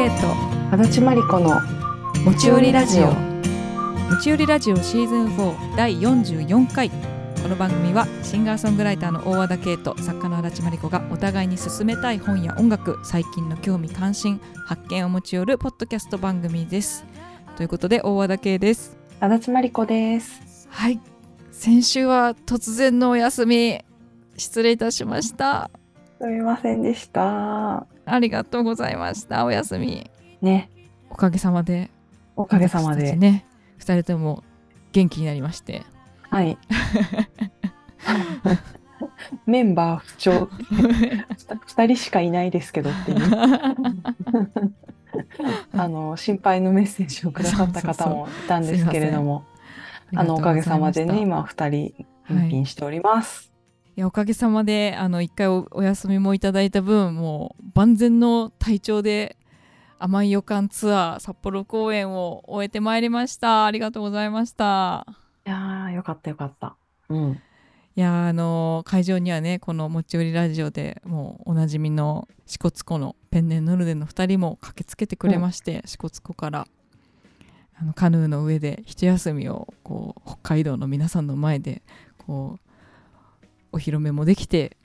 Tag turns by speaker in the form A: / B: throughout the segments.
A: 圭と
B: 足立真理子の
A: 持ち寄りラジオ持ち寄りラジオシーズン4第44回この番組はシンガーソングライターの大和田圭と作家の足立真理子がお互いに進めたい本や音楽最近の興味関心発見を持ち寄るポッドキャスト番組ですということで大和田圭です
B: 足立真理子です
A: はい先週は突然のお休み失礼いたしました
B: すみませんでした
A: ありがとうございました。お休み。
B: ね。
A: おかげさまで。
B: おかげさまで。
A: ね二人とも元気になりまして。
B: はい。メンバー不調。二人しかいないですけどっていう。あの心配のメッセージをくださった方もいたんですけれども。あのおかげさまでね今二人返品しております、
A: いやおかげさまであの一回おお休みもいただいた分もう万全の体調で甘い予感ツアー札幌公演を終えてまいりました。ありがとうございました。
B: いやーよかったよかった。うん。
A: いやあの会場にはねこの「持ち寄りラジオ」でもうおなじみの支笏湖のペンネンノルデの2人も駆けつけてくれまして、支笏湖からあのカヌーの上で一休みをこう北海道の皆さんの前でこうお披露目もできて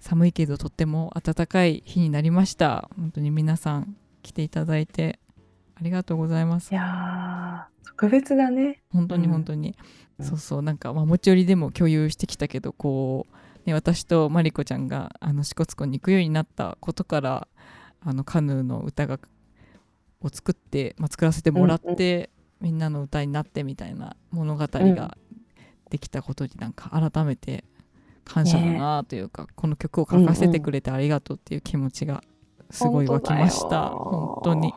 A: 寒いけどとっても暖かい日になりました。本当に皆さん来ていただいてありがとうございます。
B: いやー特別だね。
A: 本当に
B: うん。
A: 本当に、
B: うん。
A: そうそうなんか、まあ、持ち寄りでも共有してきたけどこう、ね、私とマリコちゃんがあの支笏湖に行くようになったことからあのカヌーの歌がを作って、まあ、作らせてもらって、みんなの歌になってみたいな物語ができたことになんか改めて感謝だなというか、この曲を書かせてくれてありがとうっていう気持ちがすごい湧きました。本当に。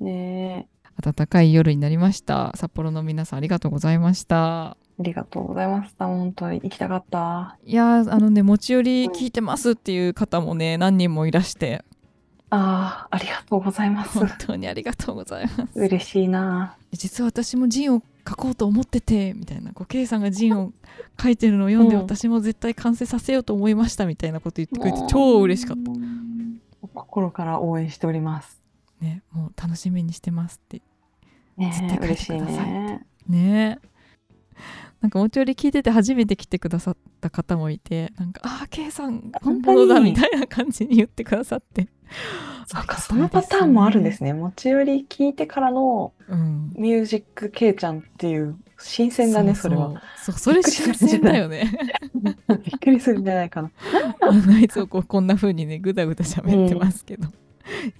B: ね。え
A: 暖かい夜になりました。札幌の皆さんありがとうございました。
B: ありがとうございました。本当に行きたかった。
A: いやーあのね持ち寄り聞いてますっていう方もね何人もいらして。
B: あーありがとうございます。
A: 本当にありがとうございます。
B: 嬉しいな。
A: 実は私もジンを書こうと思っててみたいなこう K さんがジンを書いてるのを読んで、
B: うん
A: 私も絶対完成させようと思いましたみたいなこと言ってくれて超嬉しかった。
B: た心から応援しております
A: ねもう楽しみにしてますって。絶
B: ね
A: 対書いてください
B: ね。
A: ねなんか持ち寄り聞いてて初めて来てくださった方もいてなんか「ああ K さん本物だ」みたいな感じに言ってくださって。
B: そうかそのパターンもあるんですね。持ち寄り聞いてからの
A: うん。
B: ミュージックケイちゃんっていう新鮮だねそれは
A: そう。そうそれ新鮮だよね。
B: びっくりするんじゃないかな。
A: あのいつもこうこんな風にねぐだぐだ喋ってますけど、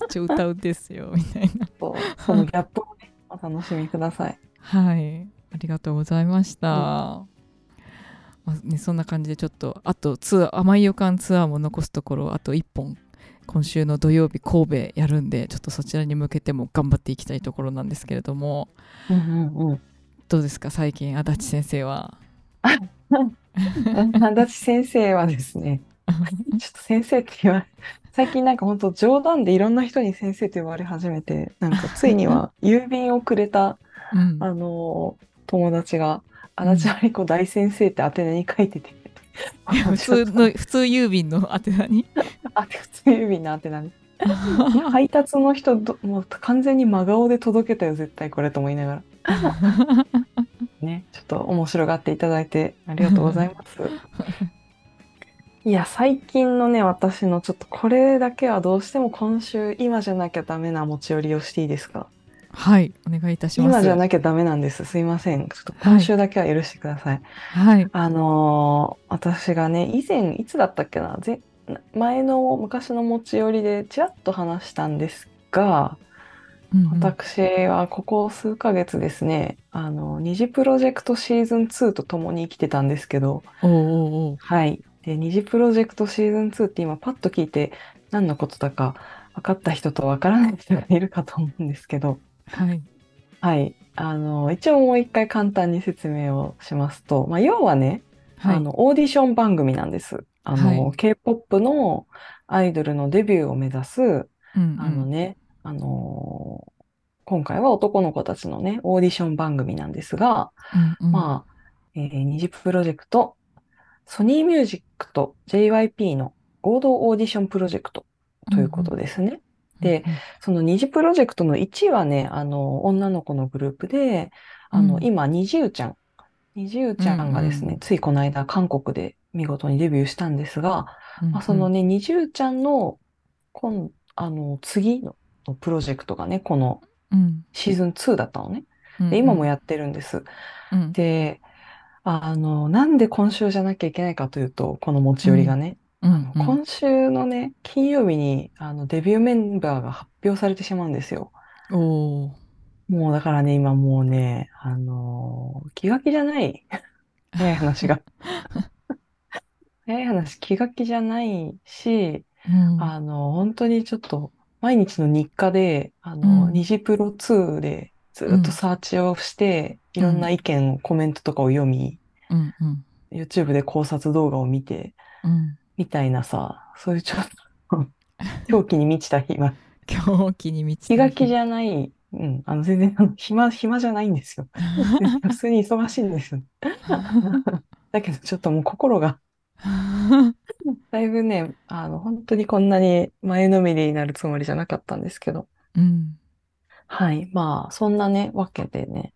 A: 一応歌うんですよみたいな。
B: そのギャップをねお楽しみください。
A: はいありがとうございました、まあね、そんな感じでちょっとあとツアー甘い予感ツアーも残すところあと1本今週の土曜日神戸やるんでちょっとそちらに向けても頑張っていきたいところなんですけれども。
B: うんうんうん。
A: どうですか？最近足立先生は。
B: 足立先生はですね ちょっと先生って言われ最近なんか本当冗談でいろんな人に先生と言われ始めてなんかついには 郵便をくれた
A: うん。
B: あの友達が足立真理子大先生って宛名に書いてて、
A: いや 普通の普通郵便の宛名に。
B: あ普通郵便の宛名に。配達の人どもう完全に真顔で届けたよ絶対これと思いながら。ねちょっと面白がっていただいてありがとうございます。いや最近のね私のちょっとこれだけはどうしても今週今じゃなきゃダメな持ち寄りをしていいですか？
A: はいお願いいたします。
B: 今じゃなきゃダメなんです。すいません。ちょっと今週だけは許してください。
A: はい。
B: あのー私がね以前いつだったっけな？ぜ前の昔の持ち寄りでちらっと話したんですが、
A: うんうん。
B: 私はここ数ヶ月ですねあの二次プロジェクトシーズン2と共に生きてたんですけどはい。で二次プロジェクトシーズン2って今パッと聞いて何のことだか分かった人と分からない人がいるかと思うんですけど
A: はい。
B: はい。あの一応もう一回簡単に説明をしますと、まあ、要はね
A: はい。
B: あの、オーディション番組なんです。あの、
A: は
B: K-POP のアイドルのデビューを目指す、
A: うんうん。
B: あのね、あのー今回は男の子たちのね、オーディション番組なんですが、
A: うんうん。
B: まあ、えー Nizi Project、ソニーミュージックと JYP の合同オーディションプロジェクトということですね。で、その二次プロジェクトの1はね、あの、女の子のグループで、あの、
A: うん。
B: 今、にじちゃん。にじちゃんがですね、
A: うんう
B: ついこの間、韓国で見事にデビューしたんですが、
A: うん
B: まあ、そのね、にじちゃんの、今、あの、次のプロジェクトがね、この
A: うん。
B: シーズン2だったのね。
A: うん。
B: で、今もやってるんです。
A: うん。
B: で、あの、なんで今週じゃなきゃいけないかというと、この持ち寄りがね、
A: うんうん。
B: 今週のね、金曜日にあのデビューメンバーが発表されてしまうんですよ。
A: おー。
B: もうだからね、今もうね、あのー気が気じゃない。早い話が。早い話、気が気じゃないし、
A: うん。
B: あの、本当にちょっと、毎日の日課で、あの、
A: うん。
B: ニジプロ2でずっとサーチをして、いろんな意見、コメントとかを読み、
A: うんうん。
B: YouTube で考察動画を見て、
A: うん
B: みたいなさ、そういうちょっと、狂気に満ちた暇、
A: 狂気に満ち
B: 気が気じ
A: ゃ
B: ゃない、うん、あの、全然、あの暇、暇じゃないんですよ。普通に忙しいんですよ。だけど、ちょっともう心が、だいぶね、あの、本当にこんなに前のめりになるつもりじゃなかったんですけど。
A: うん
B: はい。まあ、そんなね、わけでね。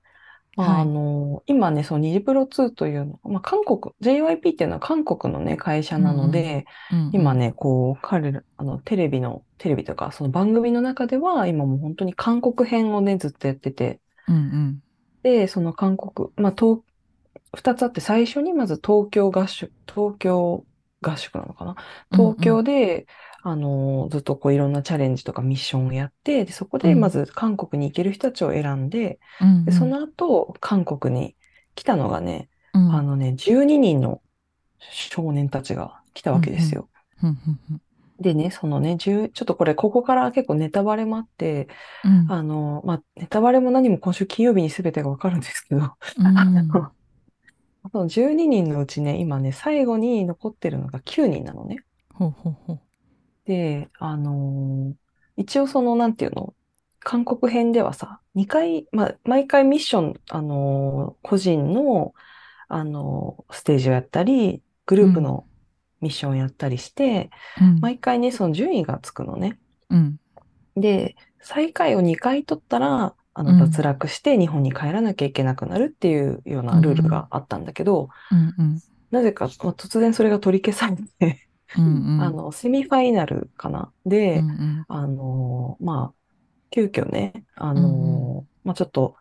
B: まあ、の、今ね、そのニジプロ2というの、まあ、韓国、JYP っていうのは韓国のね、会社なので、
A: うん
B: 今ね、こう、彼ら、あの、テレビの、テレビとか、その番組の中では、今もう本当に韓国編をね、ずっとやってて、
A: うんうん。
B: で、その韓国、まあ、東、二つあって、最初にまず東京合宿、東京合宿なのかな？東京で、あの、ずっとこういろんなチャレンジとかミッションをやって、で、そこで
A: うん。
B: まず韓国に行ける人たちを選んで、
A: うん
B: で、その後、韓国に来たのがね、
A: うん。
B: あのね、12人の少年たちが来たわけですよ。
A: うんうん。
B: でね、そのね、10ちょっとこれ、ここから結構ネタバレもあって、
A: うん。
B: あの、まあ、ネタバレも何も今週金曜日に全てがわかるんですけど、その12人のうちね、今ね、最後に残ってるのが9人なのね。
A: ほうほうほう
B: で、あのー一応その、なんていうの、韓国編ではさ、2回、まあ、毎回ミッション、あのー個人の、あのーステージをやったり、グループのミッションをやったりして、
A: うん。
B: 毎回ね、その順位がつくのね。
A: うん。
B: で、最下位を2回取ったら、あの、
A: うん。
B: 脱落して日本に帰らなきゃいけなくなるっていうようなルールがあったんだけど、
A: うん。うん。
B: なぜか、まあ突然それが取り消されて、
A: うんうん。
B: あの、セミファイナルかな？で、
A: うんうん。
B: あのーまあ、急遽ね、あのーまあちょっと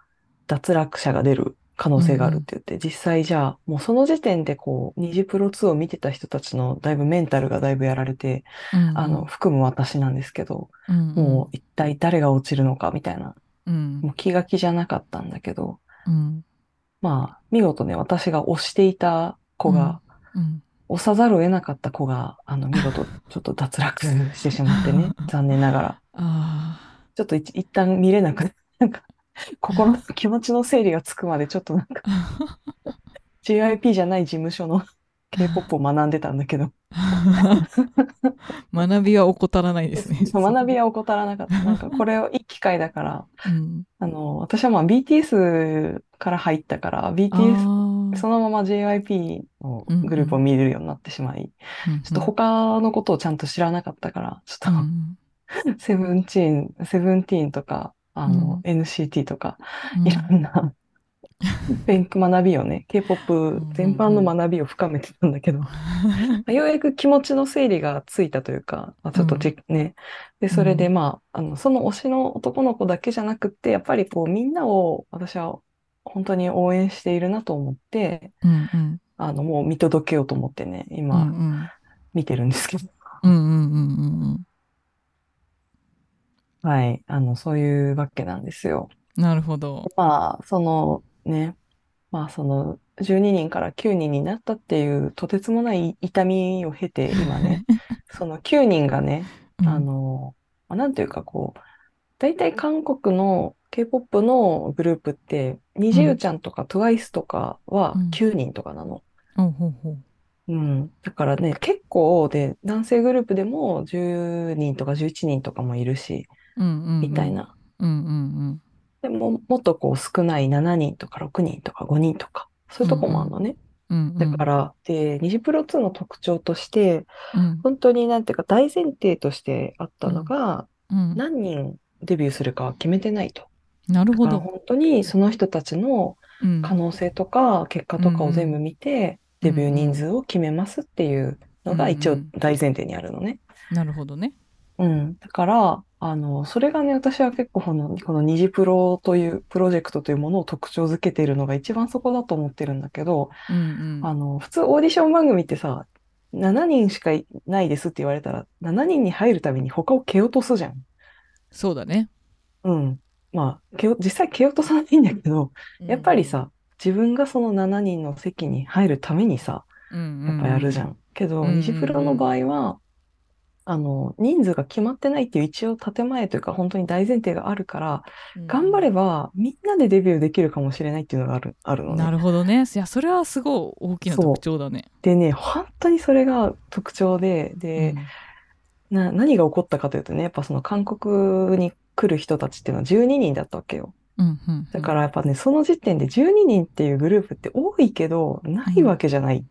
B: 脱落者が出る可能性があるって言って、実際じゃあ、もうその時点でこう、ニジプロ2を見てた人たちのだいぶメンタルがだいぶやられて、
A: うん
B: あの、含む私なんですけど、
A: うん
B: もう一体誰が落ちるのかみたいな、
A: うん。
B: もう気が気じゃなかったんだけど、
A: うん。
B: まあ、見事ね、私が推していた子が、
A: うん
B: 押さざるを得なかった子が、あの、見事、ちょっと脱落してしまってね、残念ながら。
A: あ
B: ちょっと一一旦見れなくな なんか、心の 気持ちの整理がつくまで、ちょっとなんか、
A: あ
B: JYP じゃない事務所の K-POP を学んでたんだけど、
A: 学びは怠らないですね。
B: そう学びは怠らなかった。なんか、これをいい機会だから、
A: うん。
B: あの、私はまあ BTS から入ったから、
A: あ
B: BTS、
A: ー
B: そのまま JYP のグループを見れるようになってしまい、
A: うん
B: ちょっと他のことをちゃんと知らなかったから、ちょっと、
A: うん
B: セブンティーン、セブンティーンとか、あの、NCT とか、いろんな、勉強学びをね、K-POP 全般の学びを深めてたんだけど、ようやく気持ちの整理がついたというか、まあちょっとじ、ね。で、それでまあ、あの、その推しの男の子だけじゃなくって、やっぱりこう、みんなを私は本当に応援しているなと思って、
A: うんうん
B: あの、もう見届けようと思ってね、
A: うん
B: 今、
A: うん
B: 見てるんですけど。
A: うんうんうんうん
B: はい。あの、そういうわけなんですよ。
A: うんなるほど。
B: まあ、そのね、まあその12人から9人になったっていうとてつもない痛みを経て、今ね、その9人がね、
A: うん
B: あの、まあなんていうかこう、大体韓国の K-POP のグループって、ニジューちゃんとか TWICE とかは
A: うん
B: 9人とかなの。
A: ほう
B: ん。だからね、結構で、男性グループでも10人とか11人とかもいるし、
A: うんうんうん
B: みたいな。
A: うんうん
B: でも、もっとこう少ない7人とか6人とか5人とか、そういうとこもあるのね。
A: うんうん
B: だから、で、ニジプロ2の特徴として、
A: うん
B: 本当になんていうか大前提としてあったのが、
A: うん、
B: 何人デビューするかは決めてないと。
A: なるほど。
B: 本当にその人たちの
A: うん
B: 可能性とか結果とかを全部見て、デビュー人数を決めますっていうのが一応
A: うんうん
B: 大前提にあるのね。
A: なるほどね。
B: うん。だから、あの、それがね、私は結構この、この二次プロというプロジェクトというものを特徴づけているのが一番そこだと思ってるんだけど、
A: うん
B: あの、普通オーディション番組ってさ、7人しかいないですって言われたら、7人に入るために他を蹴落とすじゃん。
A: そうだね。
B: うん。まあ、蹴落実際蹴落とさないんだけど、やっぱりさ、自分がその7人の席に入るためにさ、
A: うん、
B: やっぱやるじゃん。けど、
A: うんうんうん
B: ニジプロの場合は、あの、人数が決まってないっていう一応建前というか本当に大前提があるから、
A: うん
B: 頑張ればみんなでデビューできるかもしれないっていうのがある、あるのね。
A: なるほどね。いや、それはすごい大きな特徴だね。
B: でね、本当にそれが特徴で、で、な、何が起こったかというとね、やっぱその韓国に来る人たちっていうのは12人だったわけよ。
A: うん、うん、うん。
B: だからやっぱね、その時点で12人っていうグループって多いけど、ないわけじゃない。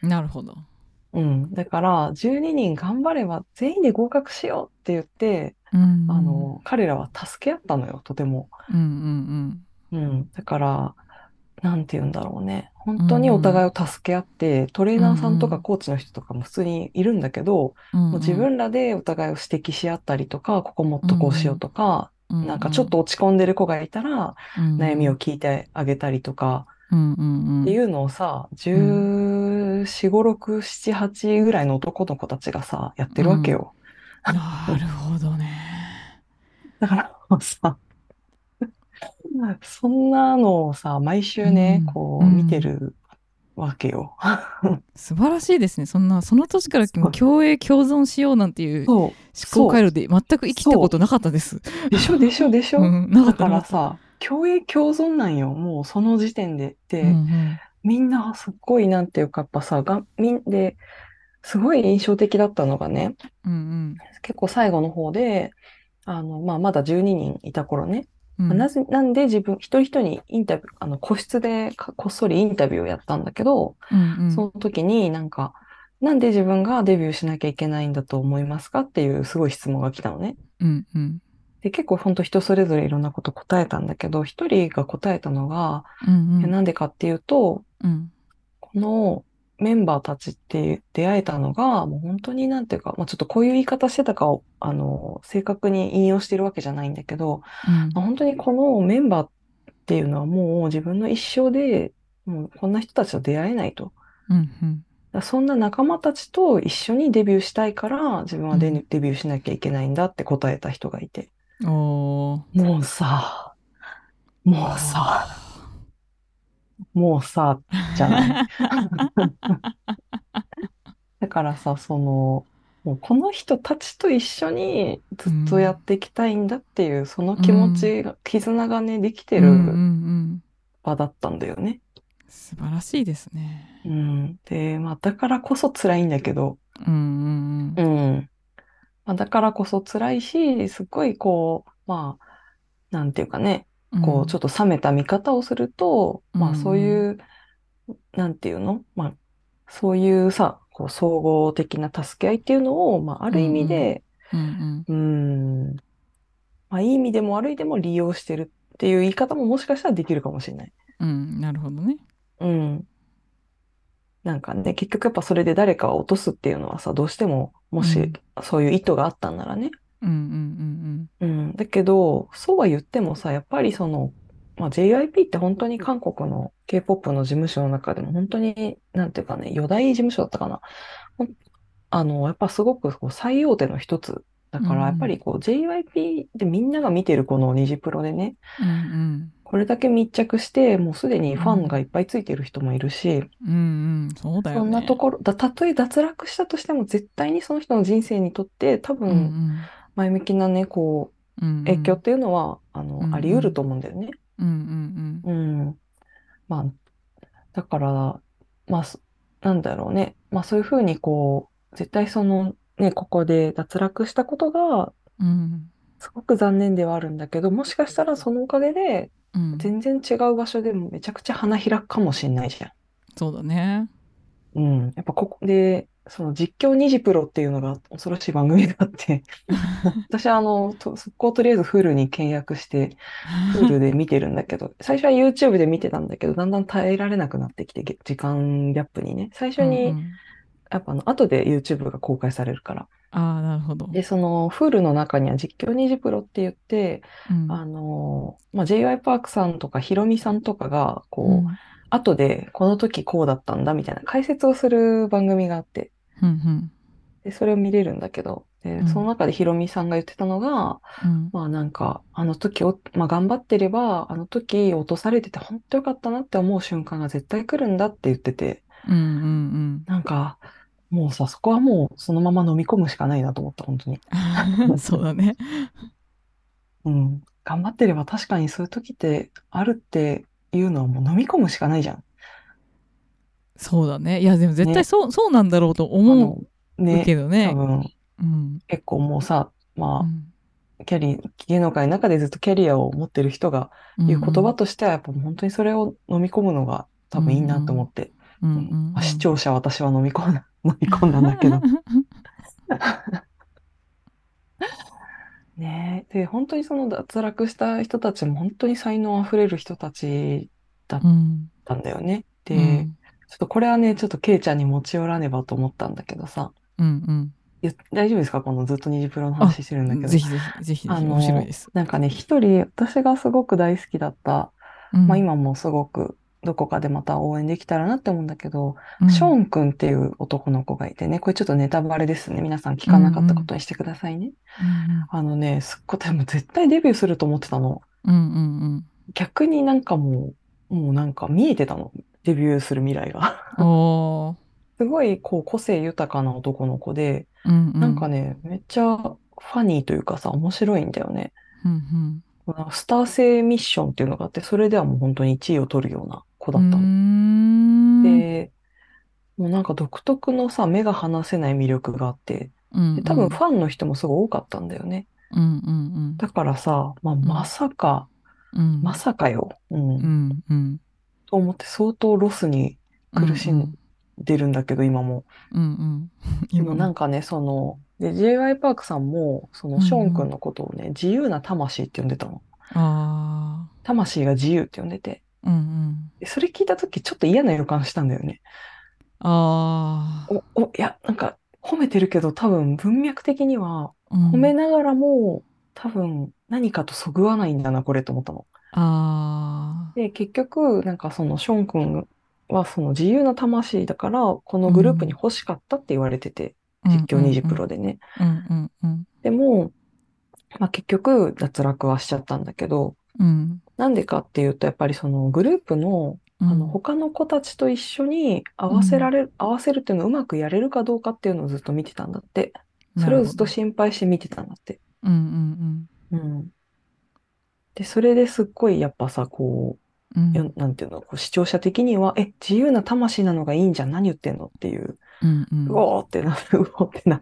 A: なるほど。
B: うん。だから、12人頑張れば全員で合格しようって言って、
A: うん、
B: あの、彼らは助け合ったのよ、とても。
A: うん、うん、
B: うん。だから、なんて言うんだろうね。本当にお互いを助け合って、トレーナーさんとかコーチの人とかも普通にいるんだけど、
A: うん。
B: もう自分らでお互いを指摘し合ったりとか、ここもっとこうしようとか、
A: うん、
B: なんかちょっと落ち込んでる子がいたら、悩みを聞いてあげたりとか。っていうのをさ、14、5、6、7、8ぐらいの男の子たちがさ、やってるわけよ。
A: なるほどね。
B: だからさ、そんなのをさ、毎週ね、
A: うん
B: こう
A: うん
B: 見てるわけよ。
A: 素晴らしいですね。そんな、その年から共栄共存しようなんていう
B: そ
A: 思考回路で全く生きたことなかったです。
B: う。でしょでしょでしょ、
A: うん、なか
B: だか。らさ、共栄共存なんよ。もうその時点で。で、
A: うんうん
B: みんなすっごいなんていうか、やっぱさ、がみんで、すごい印象的だったのがね、
A: うん
B: 結構最後の方で、あの、まあ、まだ12人いた頃ね、
A: うん。
B: まあなぜ、なんで自分、一人一人にインタビュー、あの、個室でかこっそりインタビューをやったんだけど、
A: うんうん。
B: その時になんか、なんで自分がデビューしなきゃいけないんだと思いますかっていうすごい質問が来たのね。
A: うんうん。
B: で、結構本当人それぞれいろんなこと答えたんだけど、一人が答えたのが、
A: うん
B: いやなんでかっていうと、
A: うん。
B: このメンバーたちって出会えたのが、もう本当になんていうか、まあ、ちょっとこういう言い方してたかを、あの、正確に引用してるわけじゃないんだけど、
A: うん。
B: まあ本当にこのメンバーっていうのはもう自分の一生で、もうこんな人たちと出会えないと。
A: うんうん。
B: そんな仲間たちと一緒にデビューしたいから、自分はデ,、
A: うん。
B: デビューしなきゃいけないんだって答えた人がいて。もうさ、もうさ、もうさ、じゃない。だからさ、その、もうこの人たちと一緒にずっとやっていきたいんだっていう、その気持ちが、絆がね、できてる
A: うんうんうん
B: 場だったんだよね。
A: 素晴らしいですね。
B: うん。で、まあ、だからこそ辛いんだけど、
A: うんうん
B: うん。まあ、だからこそ辛いし、すっごいこう、まあ、なんていうかね、
A: うん。
B: こう、ちょっと冷めた見方をすると、まあ、
A: うん
B: そういう、なんていうの？まあ、そういうさ、こう、総合的な助け合いっていうのを、まあ、ある意味で、
A: うん
B: うーん、まあ、いい意味でも悪いでも利用してるっていう言い方ももしかしたらできるかもしれない。
A: うんうんなるほどね。
B: うん。なんかね、結局やっぱそれで誰かを落とすっていうのはさ、どうしても、もし
A: うん
B: そういう意図があったんならね。
A: うんうん
B: うん。だけど、そうは言ってもさ、やっぱりその、まあ、JYP って本当に韓国の K-POP の事務所の中でも本当に、なんていうかね、四大事務所だったかな。あの、やっぱすごくこう最大手の一つ。だからやっぱりこう JYP でみんなが見てるこのニジプロでね、
A: うんうん
B: これだけ密着して、もうすでにファンがいっぱいついてる人もいるし、
A: うんうんうんそうだよね。
B: そんなところ、だ、たとえ脱落したとしても絶対にその人の人生にとって多
A: うん
B: 分前向きなね、こう、
A: うんうん
B: 影響っていうのは、あの、
A: うんうん
B: あり得ると思うんだよね。
A: うんうん
B: うん。まあ、だから、まあ、そなんだろうね。まあそういうふうにこう、絶対そのね、ここで脱落したことが、
A: うんうん
B: すごく残念ではあるんだけど、もしかしたらそのおかげで、
A: うん
B: 全然違う場所でもめちゃくちゃ花開くかもしれないじゃん。
A: そうだね。
B: うん。やっぱここで、その実況ニジプロっていうのが恐ろしい番組があって、私はあの、と速攻とりあえずフルに契約して、フルで見てるんだけど、最初は YouTube で見てたんだけど、だんだん耐えられなくなってきて、げ時間ギャップにね。最初
A: うんう
B: に、
A: ん
B: やっぱあの、後で YouTube が公開されるから。
A: ああなるほど。
B: で、その、フルの中には実況ニジプロって言って、
A: うん
B: あの、まあ、J.Y. パークさんとかヒロミさんとかが、こう、
A: うん
B: 後でこの時こうだったんだみたいな解説をする番組があって、
A: うん
B: で、それを見れるんだけど、で
A: うん
B: その中でヒロミさんが言ってたのが、
A: うん
B: まあなんか、あの時を、まあ頑張ってれば、あの時落とされてて本当よかったなって思う瞬間が絶対来るんだって言ってて、
A: うんうん
B: なんか、もうさ、そこはもうそのまま飲み込むしかないなと思った、本当に。
A: う んそうだね。
B: うん。頑張ってれば確かにそういう時ってあるっていうのはもう飲み込むしかないじゃん。
A: そうだね。いやでも絶
B: ね。
A: 対そう,、そうなんだろうと
B: あ
A: 思
B: の、
A: う
B: ね、
A: けどね。
B: 多。分。
A: うん。
B: 結構もうさ、ま
A: うん。
B: あ、キャリー、芸能界の中でずっとキャリアを持ってる人が言う言葉としては、やっぱ本当にそれを飲み込むのが多分いいなと思って、
A: うんうん。うん
B: まあ視聴者は私は飲み込んだ、飲み込んだんだけど。ねえ。で、本当にその脱落した人たちも本当に才能あふれる人たちだっ
A: うん
B: たんだよね。で、
A: うん
B: ちょっとこれはね、ちょっとケイちゃんに持ち寄らねばと思ったんだけどさ、
A: うん
B: いや大丈夫ですか？このずっとニジプロの話してるんだけど。
A: うんぜひぜひぜひぜひ
B: あの
A: 面白いです。
B: なんかね、一人、私がすごく大好きだった、
A: うん
B: まあ今もすごくどこかでまた応援できたらなって思うんだけど、
A: うん
B: ショーンくんっていう男の子がいてね、これちょっとネタバレですね。皆さん聞かなかったことにしてくださいね。あのね、すっごい、でも絶対デビューすると思ってたの。
A: うんうん
B: 逆になんかもう、もうなんか見えてたの。デビューする未来が。すごいこう個性豊かな男の子で、
A: うんうん
B: なんかね、めっちゃファニーというかさ、面白いんだよね。
A: うん
B: なんかスター性ミッションっていうのがあって、それではもう本当に1位を取るような子
A: うん。
B: だったの。で、もうなんか独特のさ、目が離せない魅力があって、
A: うん
B: で多分ファンの人もすごい多かったんだよね。
A: うんうん
B: だからさ、まあ、まさか、
A: うんうん
B: まさかよ、うん、
A: うんうん
B: と思って相当ロスに苦しんでるんだけど、今も。
A: うんうん
B: でもなんかね、その、で、J.Y. パークさんも、そのショーン君のことをね、自由な魂って呼んでたの。
A: あ
B: 魂が自由って呼んでて。
A: あうんうん
B: でそれ聞いたときちょっと嫌な予感したんだよね。
A: ああ
B: お、お、いや、なんか褒めてるけど多分文脈的には
A: 褒
B: 褒めながらも多分何かとそぐわないんだな、これと思ったの。
A: あ
B: で、結局、なんかそのショーン君はその自由な魂だから、このグループに欲しかったって言われてて、
A: あ
B: 実況ニジプロでね。
A: うんうんうん
B: でも、まあ結局脱落はしちゃったんだけど、
A: うん
B: なんでかっていうと、やっぱりそのグループの、
A: うん
B: あの他の子たちと一緒に合わせられる、合わせるっていうのをうまくやれるかどうかっていうのをずっと見てたんだって。それをずっと心配して見てたんだって。
A: うんうん
B: うん。で、それですっごいやっぱさ、こ
A: うん
B: う、よなんていうの、こう視聴者的には、え、自由な魂なのがいいんじゃん、何言ってんのっていう、
A: うんうん。
B: うおーってな、うおーってな、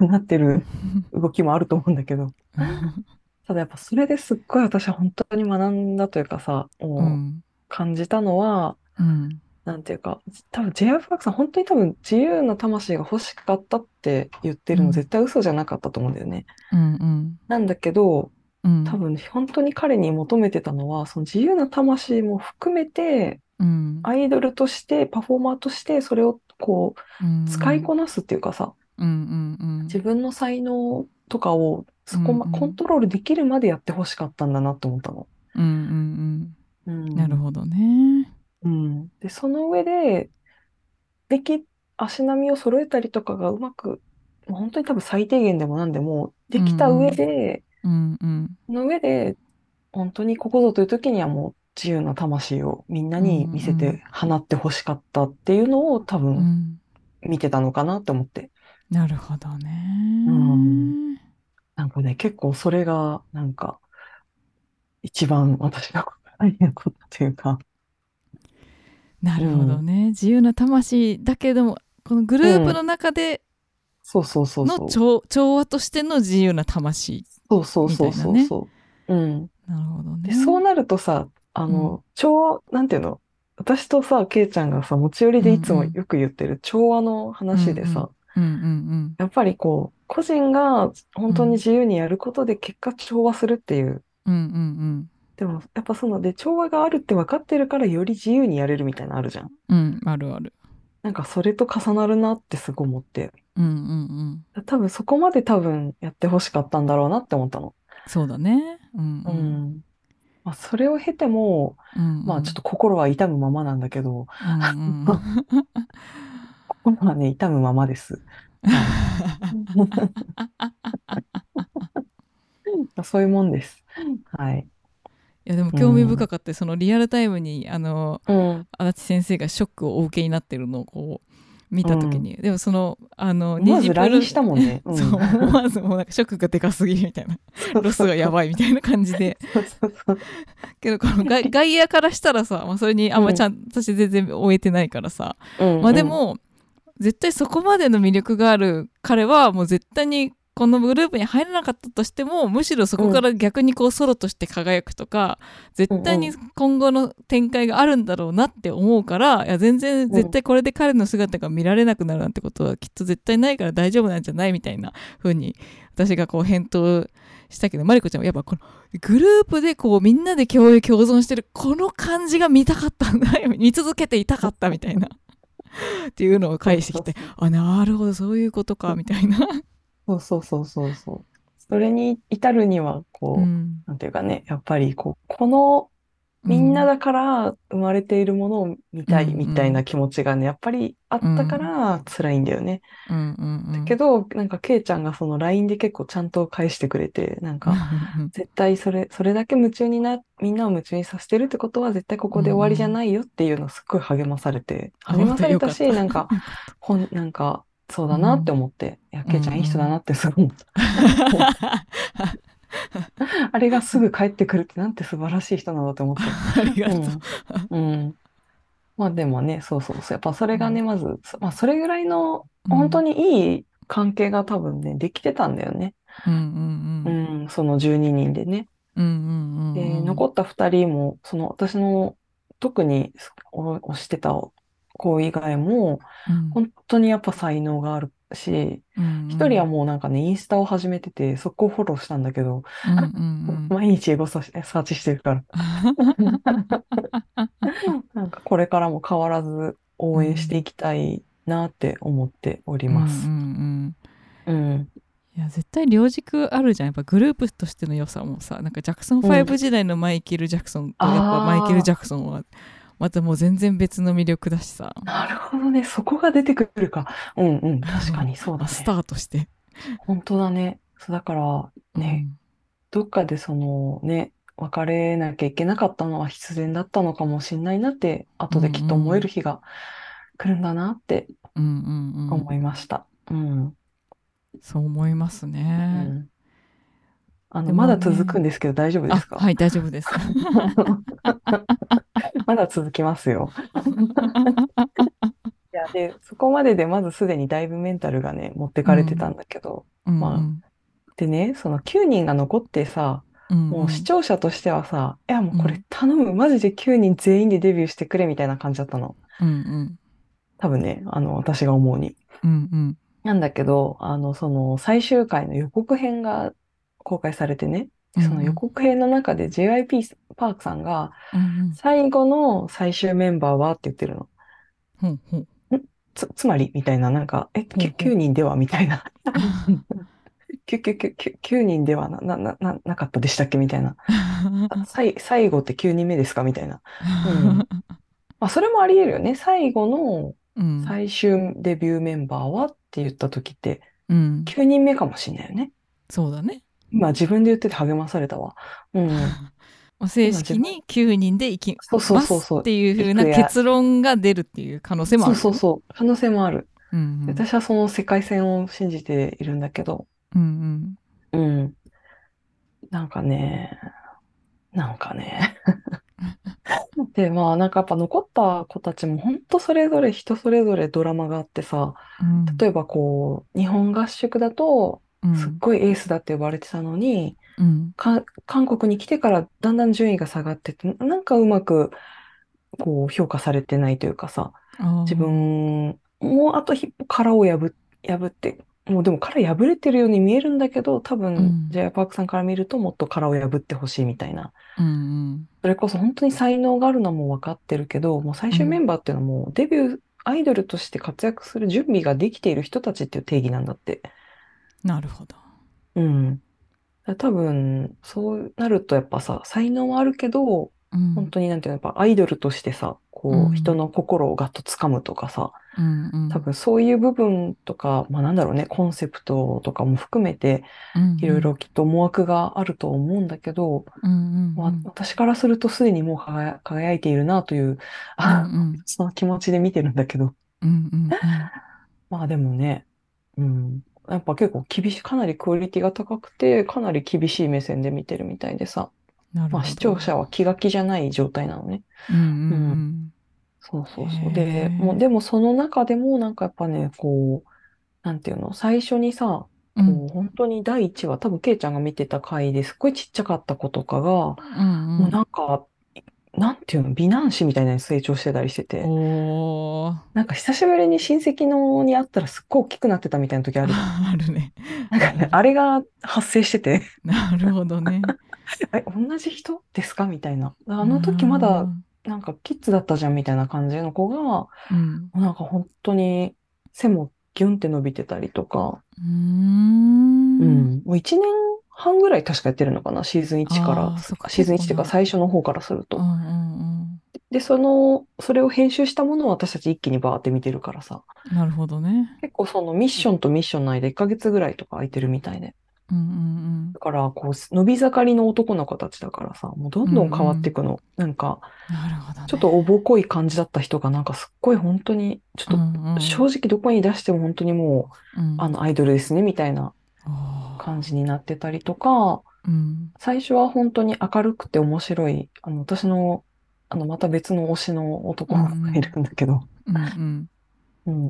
B: なってる 動きもあると思うんだけど、ただやっぱそれですっごい私は本当に学んだというかさ、も
A: う
B: うん。感じたのは、
A: うん。
B: なんていうか、多分 J.Y. パークさん本当に多分自由な魂が欲しかったって言ってる
A: うん。
B: の絶対嘘じゃなかったと思うんだよね。
A: うんうん。
B: なんだけど、
A: うん。
B: 多分本当に彼に求めてたのは、その自由な魂も含めて、
A: うん。
B: アイドルとして、パフォーマーとして、それをこう、
A: うん。
B: 使いこなすっていうかさ、
A: うんうんうん。
B: 自分の才能とかを、そこま、コントロールできるまでやってほしかったんだなって思ったの。
A: うんうん
B: うん。
A: うん。なるほどね。
B: うん。で、その上で、でき、足並みを揃えたりとかがうまく、本当に多分最低限でも何でも、できた上で、
A: うんうん
B: その上で、本当にここぞという時にはもう自由な魂をみんなに見せて放ってほしかったっていうのを多
A: う
B: 分
A: ん
B: 見てたのかなって思って。
A: なるほどね
B: うんなんかね、結構それが、なんか、一番私が大変なことっていうか、
A: なるほどね自由な魂だけどもこのグループの中で
B: そうそうそうそう。
A: 調和としての自由な魂
B: そうそうそうそうそう。うん。
A: なるほどね
B: で、そうなるとさ、あの、超、なんていうの、私とさ、ケイちゃんがさ、持ち寄りでいつも
A: うんうん
B: よく言ってる調和の話でさ、
A: うんうん
B: やっぱりこう、個人が本当に自由にやることで結果調和するっていう。
A: うんうんうん
B: でも、やっぱそので、調和があるって分かってるからより自由にやれるみたいなのあるじゃん。
A: うんうんあるある
B: なんかそれと重なるなってすごい思って。
A: うんうんうん
B: 多分そこまで多分やってほしかったんだろうなって思ったの。
A: そうだねうん
B: う
A: うん
B: ん。まあ、それを経ても、
A: うん
B: まあちょっと心は痛むままなんだけど、
A: うんうん
B: 心はね、痛むままです。そういうもんです。はい。
A: いやでも興味深かったそのリアルタイムにあの
B: うん。
A: 足立先生がショックをお受けになってるのをこう見た時に、でもそのあの
B: まず
A: ニジプロ
B: LINE したもんね。うん。
A: そう思わずもうなんかショックがでかすぎるみたいな。ロスがやばいみたいな感じで。けどこの外外野からしたらさ、まあ、それにあんまちゃん、私全然終えてないからさ、
B: うん
A: まあで、も絶対そこまでの魅力がある彼はもう絶対にこのグループに入らなかったとしてもむしろそこから逆にこうソロとして輝くとか、絶対に今後の展開があるんだろうなって思うからいや全然絶対これで彼の姿が見られなくなるなんてことはきっと絶対ないから大丈夫なんじゃないみたいな風に私がこう返答したけどマリコちゃんはやっぱこのグループでこうみんなで共有共存してるこの感じが見たかったんだ見続けていたかったみたいなっていうのを返してきてあなるほどそういうことかみたいな。
B: そうそうそうそうそう。それに至るには、こう、
A: うん。
B: なんていうかね、やっぱりこう、このみんなだから生まれているものを見たい
A: うん
B: みたいな気持ちがね、やっぱりあったから辛いんだよね。
A: うんうんうん。
B: けど、なんかケイちゃんがその LINE で結構ちゃんと返してくれて、なんか、絶対それ、それだけ夢中にな、みんなを夢中にさせてるってことは絶対ここで終わりじゃないよっていうのすっごい励まされて、
A: あ
B: 励まされたし、なん。か、ほん、なんか、そうだなって思って、いや、ケイちゃんいい人だなってすごい思った。あれがすぐ帰ってくるってなんて素晴らしい人なんだって思って。
A: ありがとう。
B: うん。うん。まあでもね、そうそうそう。やっぱそれがね、
A: う
B: まず、そまあそれぐらいの、
A: うん
B: 本当にいい関係が多分ね、できてたんだよね。
A: うんうん
B: う
A: うん
B: ん、その12人でね。
A: うんうんうん
B: で、残った2人も、その私の特にお推してた子以外も、
A: うん
B: 本当にやっぱ才能があるし、
A: うん
B: 一人はもうなんかね、インスタを始めてて、そこをフォローしたんだけど、毎日エゴササーチしてるから。なんかこれからも変わらず応援していきたいなって思っております。
A: うんうんうん
B: うん。
A: いや絶対両軸あるじゃんやっぱグループとしての良さもさなんかジャクソン5時代のマイケル・ジャクソンとやっぱマイケル・ジャクソンはまたもう全然別の魅力だしさ
B: なるほどね。そこが出てくるか。うんうん。確かにそうだね。
A: スターとして
B: 本当だね。そうだからね、どっかでそのね、別れなきゃいけなかったのは必然だったのかもしれないなって、後できっと思える日が来るんだなって
A: うんうんうんうん
B: 思いました。うん。
A: そう思います
B: う
A: ね、
B: ん。あの、まだ続くんですけど大丈夫ですか？
A: あはい大丈夫です。
B: まだ続きますよ。いや、で、そこまででまずすでにだいぶメンタルがね、持ってかれてたんだけど、まあでね、その9人が残ってさ、もう視聴者としてはさ、いやもうこれ頼む、マジで9人全員でデビューしてくれみたいな感じだったの。
A: うんうん。
B: 多分ね、あの、私が思うに。
A: うんうん。
B: なんだけど、あの、その最終回の予告編が公開されてね、
A: うん
B: その予告編の中で JYP パークさんが、
A: うん
B: 最後の最終メンバーはって言ってるの。
A: ほんほん？
B: つ、つまりみたいな、なんか、え、
A: ほうほう
B: 9人ではみたいな。9、9、9、9人ではな、な、な、ななかったでしたっけみたいな。あ最、最後って9人目ですかみたいな。うんまあ、それもあり得るよね。最後の
A: うん
B: 最終デビューメンバーはって言った時って、
A: うん
B: 9人目かもしんないよね。
A: そうだね
B: 今自分で言ってて励まされたわ。うん。
A: まあ正式に9人で行き
B: そうそう
A: ます
B: そうそう
A: っていう風な
B: 行くや
A: 結論が出るっていう可能性もある。
B: そうそうそう。可能性もある。
A: うんうん
B: 私はその世界線を信じているんだけど、
A: うん
B: うん。なんかね、なんかね。で、まあなんかやっぱ残った子たちも本当それぞれ人それぞれドラマがあってさ、
A: うん
B: 例えばこう、日本合宿だと、
A: うん。
B: すっごいエースだって呼ばれてたのに、
A: うん。
B: か、韓国に来てからだんだん順位が下がってって、なんかうまくこう評価されてないというかさ、
A: あー。
B: 自分もうあと一歩殻を破破って、もうでも殻破れてるように見えるんだけど、多
A: うん。
B: 分 j パークさんから見るともっと殻を破ってほしいみたいな。それこそ本当に才能があるのも分かってるけど、もう最終メンバーっていうのはもうデビュー、アイドルとして活躍する準備ができている人たちっていう定義なんだって。
A: なるほど。
B: うん。多分、そうなるとやっぱさ、才能はあるけど、
A: うん。
B: 本当になんていうの、やっぱアイドルとしてさ、こ
A: うん。
B: う、人の心をガッと掴むとかさ、
A: うんうん。
B: 多分そういう部分とか、まあなんだろうね、コンセプトとかも含めて、
A: うん
B: いろいろきっと思惑があると思うんだけど、
A: うんうん
B: まあ、私からするとすでにもう輝輝いているなという、
A: うん
B: あ
A: うん。
B: その気持ちで見てるんだけど、
A: うんうん。
B: まあでもね、うん、やっぱ結構厳しい、かなりクオリティが高くて、かなり厳しい目線で見てるみたいでさ。まあ視聴者は気が気じゃない状態なのね。
A: うんうん
B: そうそうそ
A: へー
B: う。で、もう、でもその中でもなんかやっぱね、こう、なんていうの、最初にさ、
A: うん
B: こう本当に第一話、多分ケイちゃんが見てた回ですっごいちっちゃかった子とかが、
A: うんうん
B: もうなんか、なんていうの、美男子みたいなのに成長してたりしてて、
A: おー
B: なんか久しぶりに親戚のに会ったらすっごい大きくなってたみたいな時ある。
A: あるね。
B: なんかね、あれが発生してて、
A: なるほどね。
B: え、同じ人ですか？みたいな。あの時まだなんかキッズだったじゃんみたいな感じの子が、
A: うん。
B: なんか本当に背もギュンって伸びてたりとか、
A: う。
B: うん、もう1年半ぐらい確かやってるのかな、シーズン1から。シーズン1っていうか最初の方からすると。
A: うんうん
B: で、その、それを編集したものを私たち一気にバーって見てるからさ、
A: うん。なるほどね。
B: 結構そのミッションとミッションの間1ヶ月ぐらいとか空いてるみたいで。
A: うんうん
B: だから、こう、伸び盛りの男の子たちだからさ、もうどんどん変わっていくの。なんか、
A: うん。なるほどね。
B: ちょっとおぼこい感じだった人が、なんかすっごい本当に、ちょっ
A: うんうん
B: と正直どこに出しても本当にもう、
A: うん
B: あの、アイドルですね、みたいな
A: おー
B: 感じになってたりとか、
A: うん。
B: 最初は本当に明るくて面白い、あの、私の、あの、また別の推しの男がいるんだけど、
A: うん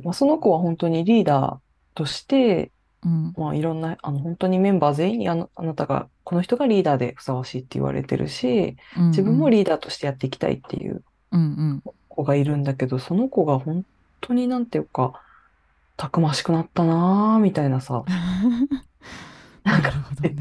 B: まあ、その子は本当にリーダーとして、
A: うん。
B: まあ、いろんな、あの、本当にメンバー全員にあの、あなたが、この人がリーダーでふさわしいって言われてるし、
A: うん
B: 自分もリーダーとしてやっていきたいっていう子がいるんだけど、その子が本当になんていうか、たくましくなったなぁ、みたいなさ、
A: なるほどね。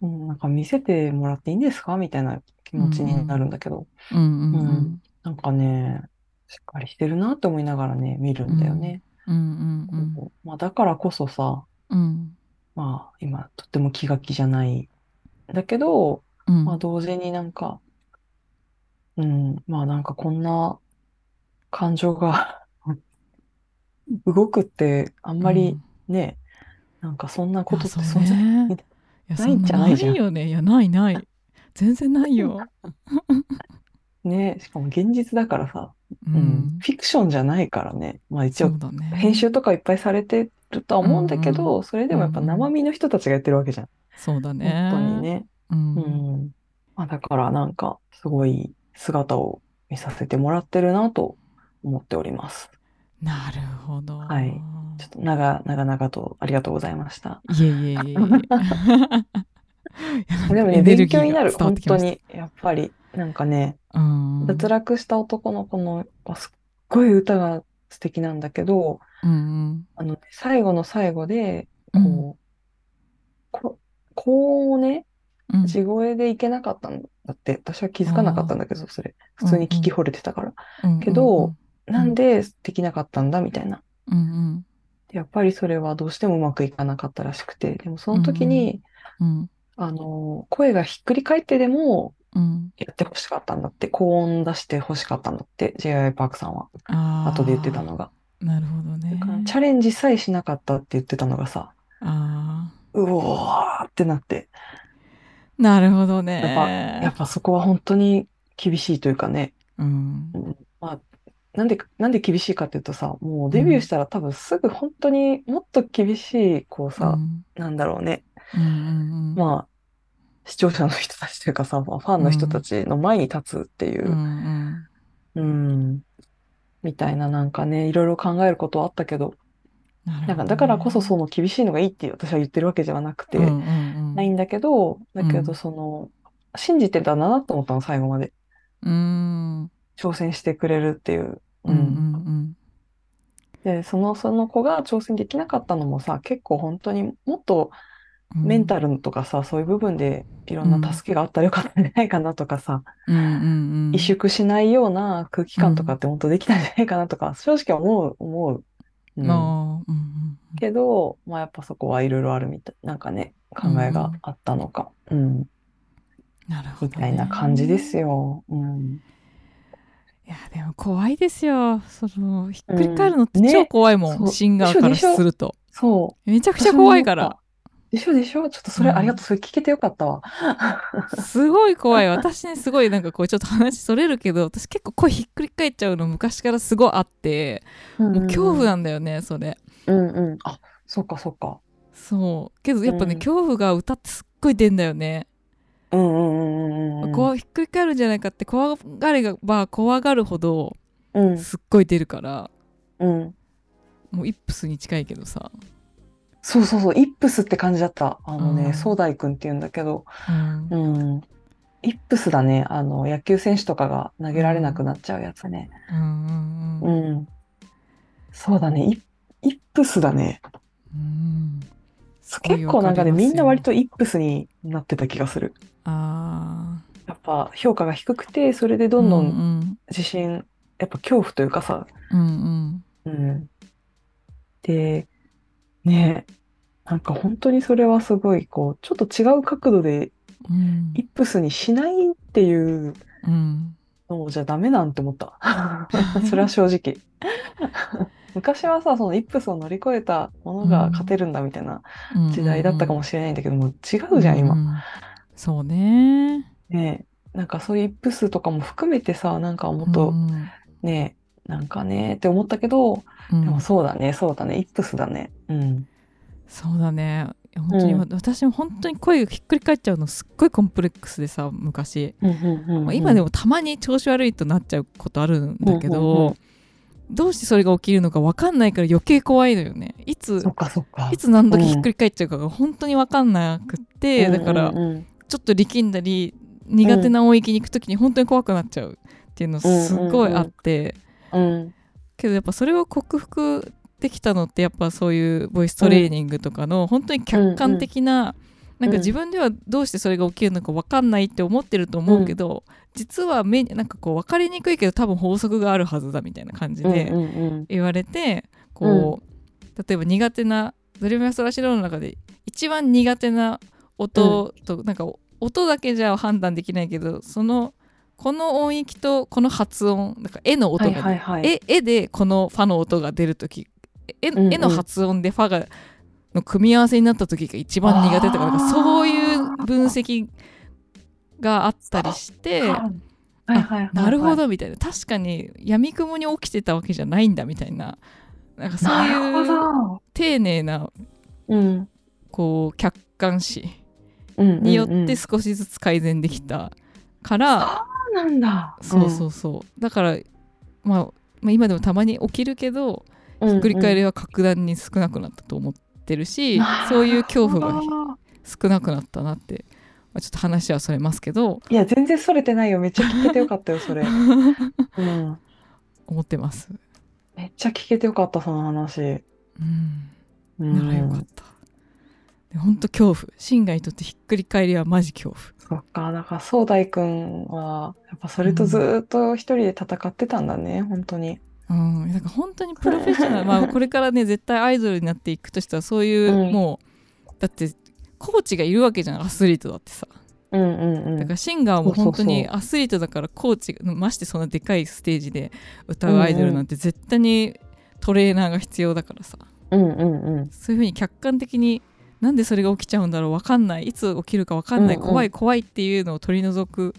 B: う んなんか見せてもらっていいんですか？みたいな気持ちになるんだけど、
A: うんうんう
B: うん。んなんかね、しっかりしてるなって思いながらね、見るんだよね。
A: うんうん
B: こうまあ、だからこそさ、
A: うん。
B: まあ、今、とっても気が気じゃない。だけど、
A: うん。
B: まあ、同時になんか、うん、まあ、なんかこんな感情が 動くって、あんまりね、なんかそんなことって
A: そう
B: 存在
A: ねいや
B: ないんじゃないじゃん
A: なよね。いやないない。全然ないよ。
B: ね、しかも現実だからさ、
A: う
B: うんん、フィクションじゃないからね。まあ一応
A: ね。
B: 編集とかいっぱいされてるとは思うんだけ
A: うん
B: ど、それでもやっぱ生身の人たちがやってるわけじゃん。
A: そうだね。
B: 本当にね。
A: う。
B: うんん。まあだからなんかすごい姿を見させてもらってるなと思っております。
A: なるほど。
B: はいちょっと長々々とありがとうございました。
A: いえいえいえいえ。
B: でもね、勉強になる。本当に。やっぱり、なんかね、
A: うん。
B: 脱落した男の子の、はすっごい歌が素敵なんだけど、
A: うん
B: あの、最後の最後で、
A: うん。
B: こう、こ高音をね、
A: うん
B: 地声でいけなかったんだって、私は気づかなかったんだけど、それ。普通に聞き惚れてたから。
A: うん
B: けど、なんでできなかったんだみたいな。
A: うんうん
B: でやっぱりそれはどうしてもうまくいかなかったらしくて、でもその時に、
A: うん
B: あの、声がひっくり返ってでも
A: うん。
B: やってほしかったんだって、高音出してほしかったんだって、J.I. パークさんは。後で言ってたのが。
A: なるほどね
B: チャレンジさえしなかったって言ってたのがさ。うおーってなって、
A: なるほど
B: やっぱ、
A: ね。
B: やっぱそこは本当に厳しいというかね、
A: うん。
B: まあ、なんで、なんで厳しいかっていうとさ、もうデビューしたら多分すぐ本当にもっと厳しい、こうさ、
A: うん。
B: なんだろうね、
A: うんうん
B: まあ、視聴者の人たちというかさ、まあファンの人たちの前に立つってい
A: う。んう
B: う、
A: ん。
B: うん、みたいななんかね、いろいろ考えることはあったけど、
A: な
B: んかだからこそその厳しいのがいいって私は言ってるわけではなくて、ないんだけど、だけど
A: うん
B: その、信じてたんだなと思ったの、最後まで。
A: うん
B: 挑戦してくれるっていう。
A: うん。うん
B: で、その、その子が挑戦できなかったのもさ、結構本当にもっと
A: うん。
B: メンタルとかさ、そういう部分でいろんな助けがあったらよかったんじゃないかなとかさ、
A: うんうんうん。
B: 萎縮しないような空気感とかって本当できたんじゃないかなとか、正直思う、思う。うん。
A: あーうんうん。
B: けど、まあやっぱそこはいろいろあるみたい、なんかね、考えがあったのか、うん、
A: なるほど、ね、
B: みたいな感じですよ。うん。
A: いやでも怖いですよ。そのひっくり返るのって
B: うん。ね。
A: 超怖いもん、
B: そう。
A: シンガーからすると。
B: そう。
A: めちゃくちゃ怖いから。
B: でしょでしょ。ちょっとそれ、
A: うん。
B: ありがとう。それ聞けてよかったわ。
A: すごい怖い。私ねすごいなんかこうちょっと話それるけど私結構声ひっくり返っちゃうの昔からすごいあって。もう恐怖なんだよねそれ。
B: うんうん。あ、そっかそっか。
A: そう。けどやっぱね、
B: うん。
A: 恐怖が歌ってすっごい出んだよね、
B: うんうんうんうんうん。
A: こうひっくり返るんじゃないかって怖がりがば怖がるほど
B: うん
A: すっごい出るから
B: うん。
A: もうイップスに近いけどさ、
B: そうそうそう。イップスって感じだった。あのね、
A: うん
B: 壮大くんって言うんだけど、
A: うん
B: うん。イップスだね。あの、野球選手とかが投げられなくなっちゃうやつね。
A: うん。
B: そうだね。イイップスだね。結構なんかね、みんな割とイップスになってた気がする。
A: あ
B: やっぱ評価が低くて、それで
A: ー
B: どんど
A: うんん。
B: 自信、やっぱ恐怖というかさ、
A: うんうん。
B: うん。で、ねなんか本当にそれはすごい、こう、ちょっと違う角度で
A: うん。
B: イップスにしないっていう
A: うん。
B: のじゃダメなんて思った。それは正直。昔はさ、そのイップスを乗り越えたものが勝てるんだみたいな
A: うん
B: 時代だったかもしれないんだけども、違うじゃん、今。
A: うんそうね。
B: ね。なんかそういうイップスとかも含めてさ、なんかもっと
A: うん。
B: ね、なんかねって思ったけど、
A: うん。
B: でもそうだね、そうだね、イップスだね。うん。
A: そうだね。本当に、
B: うん。
A: 私も本当に声がひっくり返っちゃうのすっごいコンプレックスでさ昔、
B: うんうんうん
A: まあ今でもたまに調子悪いとなっちゃうことあるんだけど、
B: うんうんうん。
A: どうしてそれが起きるのか分かんないから余計怖いのよね。いつ。いつ何時ひっくり返っちゃうかが本当に分かんなくって、だから
B: うんうん
A: ちょっと力んだり苦手な音域に行く時に本当に怖くなっちゃうっていうのすごいあって、
B: うん
A: けどやっぱそれを克服できたのってやっぱそういうボイストレーニングとかの本当に客観的な、なんか自分ではどうしてそれが起きるのか分かんないって思ってると思うけど、実は目になんかこう分かりにくいけど多分法則があるはずだみたいな感じで言われて、こう例えば苦手なドレミファソラシドの中で一番苦手な音と、なんか音だけじゃ判断できないけどそのこの音域とこの発音なんか絵の音が、
B: はいはいはい。
A: 絵絵でこのファの音が出る時絵,、
B: うんうん
A: 絵の発音でファがの組み合わせになった時が一番苦手とかなんかそういう分析があったりして。
B: はいはいはいはい。
A: なるほ。どみたいな確かに闇雲に起きてたわけじゃないんだみたいななんかそういう
B: ど。
A: 丁寧な
B: うん。
A: こう客観視
B: うん。
A: によっ
B: うんうん
A: て少しずつ改善できたから、
B: そうなんだ。
A: そうそうそうだから、まあ、まあ今でもたまに起きるけど
B: うん。
A: ひっくり返
B: り
A: りは格段に少なくなったと思ってるし、そういう恐怖が少なくなったなって、まあ、ちょっと話はそれますけど
B: いや、全然それてないよ。めっちゃ聞けてよかったよ、それ。うん。
A: 思ってます。
B: めっちゃ聞けてよかった、その話。
A: うん
B: うん
A: ならよかった。で本当恐怖。シンガにとってひっくり返りはマジ恐怖。
B: そっか、だから、壮大くんは、やっぱそれとずーっと一人で戦ってたんだね、本当に。
A: うん、なんか本当にプロフェッショナル、まあこれからね絶対アイドルになっていくとしたらそういう、
B: うん。
A: もうだってコーチがいるわけじゃん。アスリートだってさ。
B: うんうんうん。
A: だからシンガーも本当にアスリートだからコーチがましてそんなでかいステージで歌うアイドルなんて絶対にトレーナーが必要だからさ。
B: うんうんうん。
A: そういうふうに客観的になんでそれが起きちゃうんだろう分かんないいつ起きるか分かんない、
B: うんうん
A: 怖い怖いっていうのを取り除く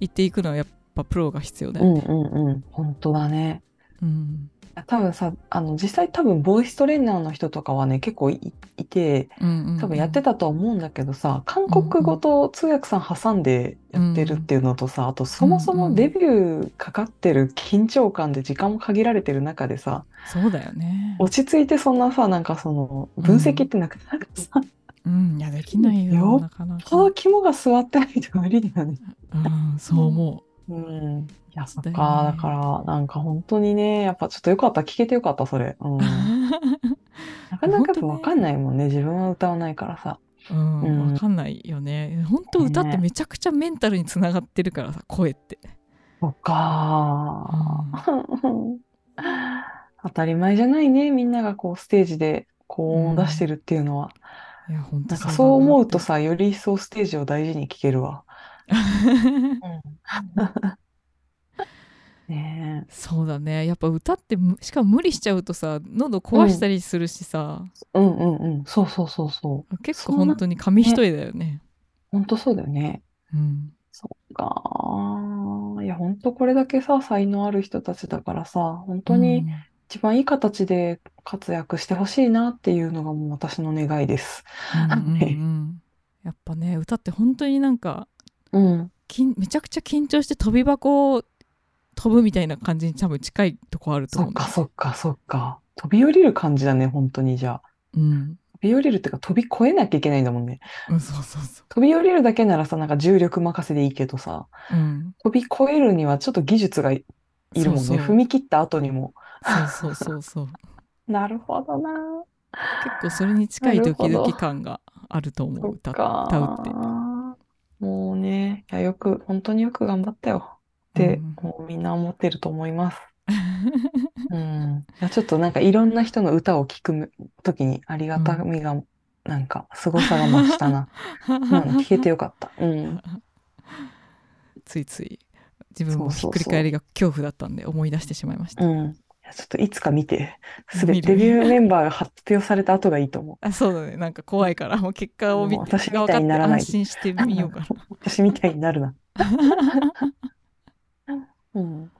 A: 言っていくのはやっぱプロが必要だよね。
B: うんうんうん。本当だね。
A: うん
B: 多分さ、あの、実際多分ボイストレーナーの人とかはね、結構いいて、
A: うんうんうん。
B: 多分やってたとは思うんだけどさ、韓国語と通訳さん挟んでやってるっていうのとさ、あとそもそもデビューかかってる緊張感で時間も限られてる中でさ、
A: そうだよね。
B: 落ち着いてそんなさ、なんかその分析ってなかなかさ、
A: うん、いやできないよ。
B: よ
A: なかなか。
B: その肝が座ってないと無理だよね。
A: うん、そう思
B: うん。いや、そっか。
A: ね
B: だから、なんか本当にね、やっぱちょっとよかった。聞けてよかった、それ。うん。なかなかやっぱわかんないもんね。自分は歌わないからさ。
A: うん、
B: うん
A: わかんないよね本当歌ってめちゃくちゃメンタルにつながってるからさ声って、
B: そっかー。当たり前じゃないね。みんながこうステージで高音を出してるっていうのは。
A: いや本当
B: なんかそう思うとさ、より一層ステージを大事に聴けるわ。ね
A: そうだねやっぱ歌ってむしかも無理しちゃうとさ喉壊したりするしさ、
B: え。うんうんうん。そうそうそうそう。
A: 結構本当に紙一重だよね
B: 本当そうだよね。
A: うん
B: そっかー。いや、本当これだけさ、才能ある人たちだからさ、本当に一番いい形で活躍してほしいなっていうのがもう私の願いです。
A: うんうんうんうんやっぱね歌って本当になんか
B: うん。
A: きんめちゃくちゃ緊張して飛び箱を飛ぶみたいな感じに多分近いとこあると思う
B: そっかそっかそっか。飛び降りる感じだね、本当にじゃあ。
A: うん、
B: 飛び降りるっていうか飛び越えなきゃいけないんだもんね。
A: うん、そうそうそ
B: 飛び降りるだけならさ、なんか重力任せでいいけどさ、
A: う、うん、
B: 飛び越えるにはちょっと技術がいいるもんね。
A: そうそう
B: 踏み切った後にも。
A: そうそうそうそう
B: なるほどな。
A: 結構それに近いドキドキ感があると思う歌
B: か
A: 歌うって
B: もうね、いや、よく、本当によく頑張ったよって、
A: うん
B: もうみんな思ってると思います。うん。いや、ちょっとなんかいろんな人の歌を聴くときにありがたみが、なんか、凄さが増したな。うん、聞けてよかった。うん。
A: ついつい自分もひっくり返りが恐怖だったんで思い出してしまいました、
B: うん。ちょっといつか見て、すべてデビューメンバーが発表された後がいいと思う。
A: あそうだねなんか怖いから もう結果を見て
B: 私みたいにならない
A: 安心してみようかな
B: 私みたいになるな。うん。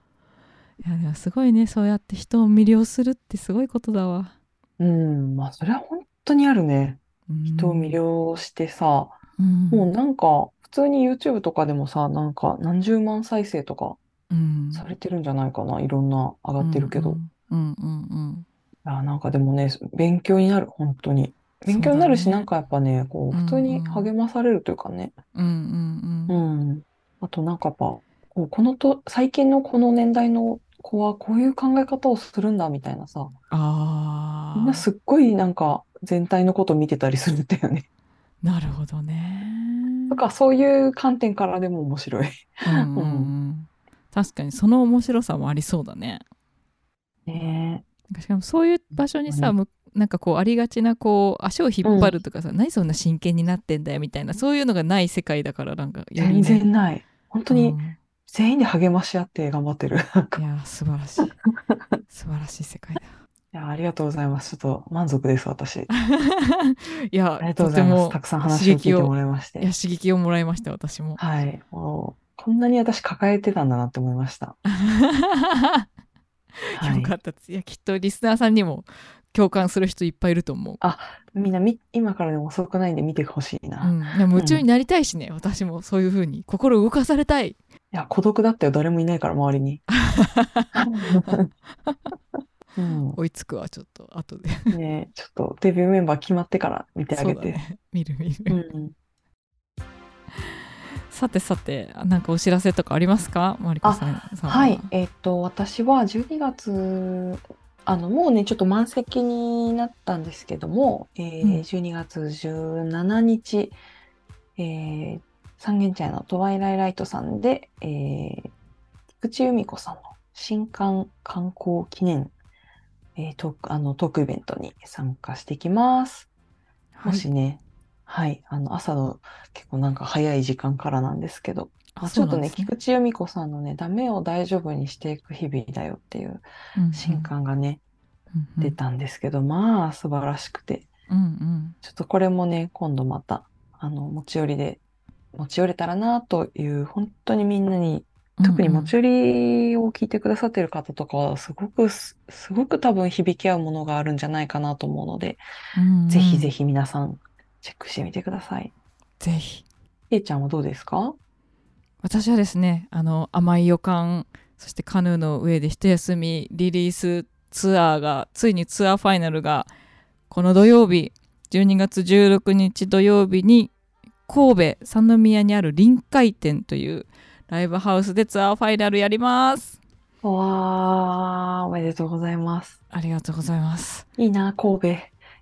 A: いやでもすごいねそうやって人を魅了するってすごいことだわ
B: うん。まあ、それは本当にあるね。人を魅了してさ、
A: うん
B: もうなんか、普通に YouTube とかでもさ、なんか何十万再生とか
A: うん
B: されてるんじゃないかな。いろんな上がってるけど。い
A: うんうんうん
B: や、なんかでもね、勉強になる、本当に。勉強になるし、
A: そうだね
B: なんかやっぱね、こう、普通に励まされるというかね。
A: うんうん
B: う
A: うん
B: ん。あとなんかやっぱ、こうこのと、最近のこの年代の子はこういう考え方をするんだみたいなさ、
A: ああ
B: みんなすっごいなんか全体のこと見てたりするんだよね。
A: なるほどね
B: とか、そういう観点からでも面白い。
A: うんうんうん確かにその面白さもありそうだね
B: ね
A: しかもそういう場所にさ、
B: うん
A: むなんかこうありがちなこう足を引っ張るとかさ、何そんな真剣になってんだよみたいなそういうのがない世界だからなんかより
B: 全
A: ね
B: 然ない。本当に
A: うん
B: 全員で励まし合って頑張ってる。なんか
A: いや素晴らしい素晴らしい世界だ
B: いや、ありがとうございます。ちょっと満足です、私。
A: いや
B: ありがとうございます。たくさん話を聞いてもらいまして。
A: もいや刺激をもらいました私も
B: はい。もう、こんなに私抱えてたんだなって思いました。はい
A: よかったいやきっとリスナーさんにも共感する人いっぱいいると思う、
B: みんなみ、今からでも遅くないんで見てほしいな。い
A: うん、いや夢中になりたいしね、私もそういう風に心動かされたい
B: や、孤独だったよ。誰もいないから、周りに。うん。
A: 追いつくわちょっと後で
B: ねちょっとデビューメンバー決まってから見てあげて。
A: そうだね見る見
B: う
A: る、
B: ん。
A: さてさてなんかお知らせとかありますか？マリコさんさん
B: は。い、えっと、私は12月、あの、もうね、ちょっと満席になったんですけども、えー
A: うん。
B: 12月17日、えー三軒茶屋のトワイライライトさんで、えー菊池由美子さんの新刊観光記念、えートーク、あの、トークイベントに参加してきます。
A: はい。
B: もしね、はい、あの、朝の結構なんか早い時間からなんですけど、まあ、ちょっとね、菊池由美子さんのね、ダメを大丈夫にしていく日々だよっていう新刊がね、
A: うんうん。
B: 出たんですけど、まあ素晴らしくて、
A: うんうん。
B: ちょっとこれもね、今度また、あの、持ち寄りで、持ち寄れたらなという、本当にみんなに、特に持ち寄りを聞いてくださってる方とかは、すごくす、すごく多分響き合うものがあるんじゃないかなと思うので、
A: うんうん。
B: ぜひぜひ皆さん、チェックしてみてください。
A: ぜひ
B: けいちゃんはどうですか？
A: 私はですねあの甘い予感そしてカヌーの上で一休みリリースツアーがついにツアーファイナルがこの土曜日12月16日土曜日に神戸三宮にある臨海店というライブハウスでツアーファイナルやります
B: わー、おめでとうございます。
A: ありがとうございます
B: いいな、神戸。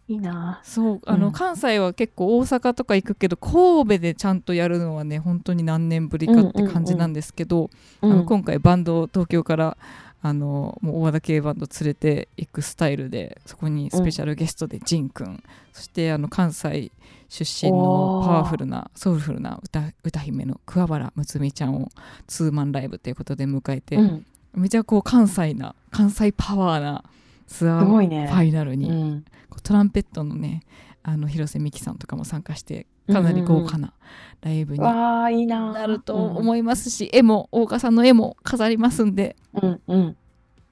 B: いいな。
A: そうあの、
B: うん。
A: 関西は結構大阪とか行くけど神戸でちゃんとやるのはね本当に何年ぶりかって感じなんですけど、
B: うん
A: あの今回バンドを東京からあのもう大和田系バンド連れていくスタイルでそこにスペシャルゲストでジンくん、そしてあの関西出身のパワフルなソウルフルな歌歌姫の桑原睦美ちゃんをツーマンライブということで迎えて、
B: うん、
A: めちゃこう関西な関西パワーなツアーフ
B: すごいね。
A: ァイナルに、
B: うん。
A: トランペットのねあの広瀬美樹さんとかも参加してかなり豪華なライブに
B: な。
A: なると思いますし、絵も大岡さんの絵も飾りますんで
B: うん、うん。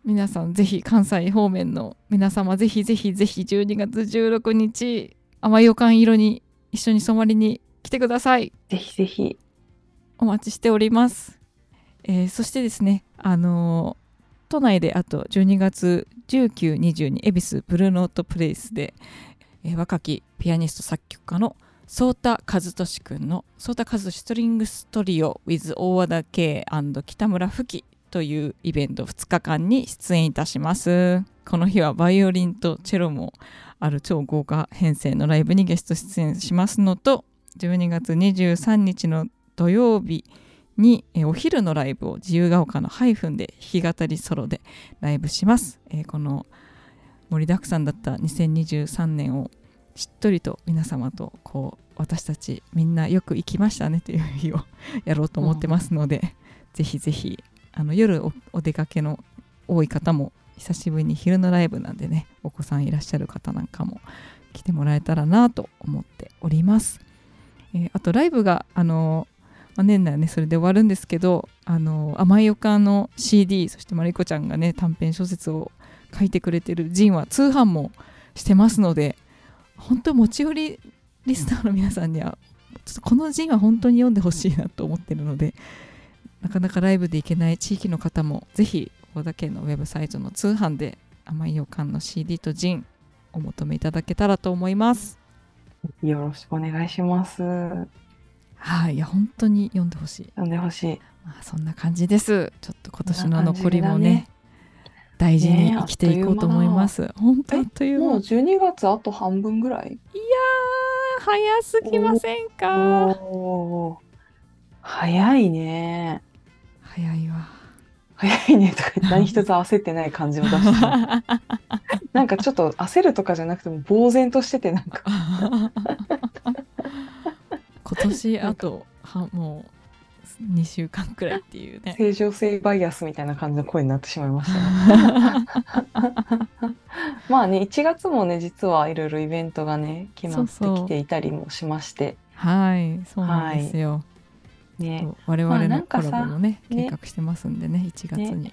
A: 皆さんぜひ関西方面の皆様ぜひぜひぜひ12月16日甘い予感色に一緒に染まりに来てください
B: ぜひぜひ。
A: お待ちしております、えーそしてですねあのー都内であと12月1920恵比寿ブルーノートプレイスで、えー若きピアニスト作曲家のソータ和俊くんのソータ和俊ストリングストリオ with 大和田圭北村吹樹というイベント2日間に出演いたします。この日はバイオリンとチェロもある超豪華編成のライブにゲスト出演しますのと12月23日の土曜日に、えーお昼のライブを自由が丘のハイフンで弾き語りソロでライブします、えーこの盛りだくさんだった2023年をしっとりと皆様とこう私たちみんなよく行きましたねという日をやろうと思ってますので、ぜひぜひあの夜おお出かけの多い方も久しぶりに昼のライブなんでねお子さんいらっしゃる方なんかも来てもらえたらなと思っております、えーあとライブがあのまあ、年内はねそれで終わるんですけどあの甘い予感の CD そしてマリコちゃんがね短編小説を書いてくれてるジンは通販もしてますので本当持ち寄りリスナーの皆さんにはちょっとこのジンは本当に読んでほしいなと思ってるのでなかなかライブで行けない地域の方もぜひ大田県のウェブサイトの通販で甘い予感の CD とジンお求めいただけたらと思います
B: よろしくお願いします。
A: はいいや本当に読んでほしい
B: 読んでほしい。
A: まあ、そんな感じです。ちょっと今年の残りもね
B: だね
A: 大事に生きていこうと思います。本当という間。
B: もう
A: い
B: 12月あと半分ぐらい？
A: やー早すぎませんか？
B: 早いね。
A: 早いわ。
B: 早いねとか何一つ焦ってない感じを出して なんかちょっと焦るとかじゃなくても呆然としててなんか
A: 今年あとはもう2週間くらいっていうね。
B: 正常性バイアスみたいな感じの声になってしまいましたね。まあね1月もね実はいろいろイベントがね決まってきていたりもしまして
A: はい、そうなんですよ。
B: ね
A: そう我
B: まあ
A: 々のコラボもね
B: ね
A: 計画してますんでね1月に。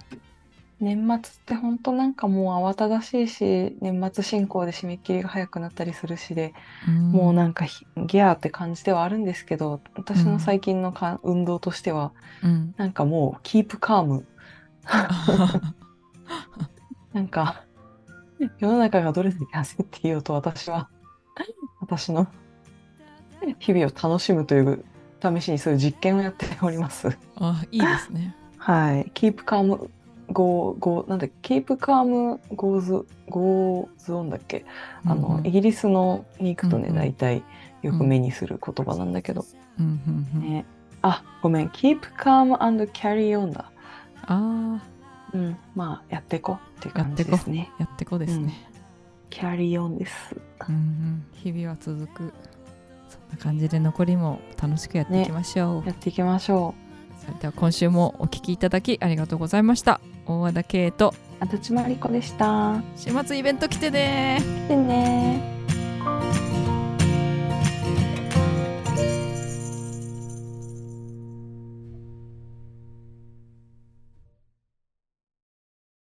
B: 年末って本当なんかもう慌ただしいし年末進行で締め切りが早くなったりするしで、
A: ん
B: もうなんかひギャーって感じではあるんですけど私の最近のか、運動としては
A: うん。
B: なんかもうキープカーム なんか世の中がどれだけ焦っていようと私は私の日々を楽しむという試しにそういう実験をやっております。
A: あいいですね。
B: はい。 Keep calm, go, go, なんだっけ、 keep calm, goes, goes on だっけ？あの、
A: うん
B: イギリスのに行くとね、
A: うんうん
B: 大体よく目にする言葉なんだけど。
A: うんうんうん
B: ね。あ、ごめん。keep calm and carry on だ。
A: あ
B: うん。まあ、やっていこうっていう感
A: やってこ
B: じですね。
A: あやってこですね。
B: carry on です。
A: うんうん、日々は続くそんな感じで残りも楽しくやっていきましょう、
B: やっていきましょ
A: それでは今週もお聞きいただきありがとうございました大和田圭と
B: う。あたちまりこでした。
A: 週末イベント来てね
B: でね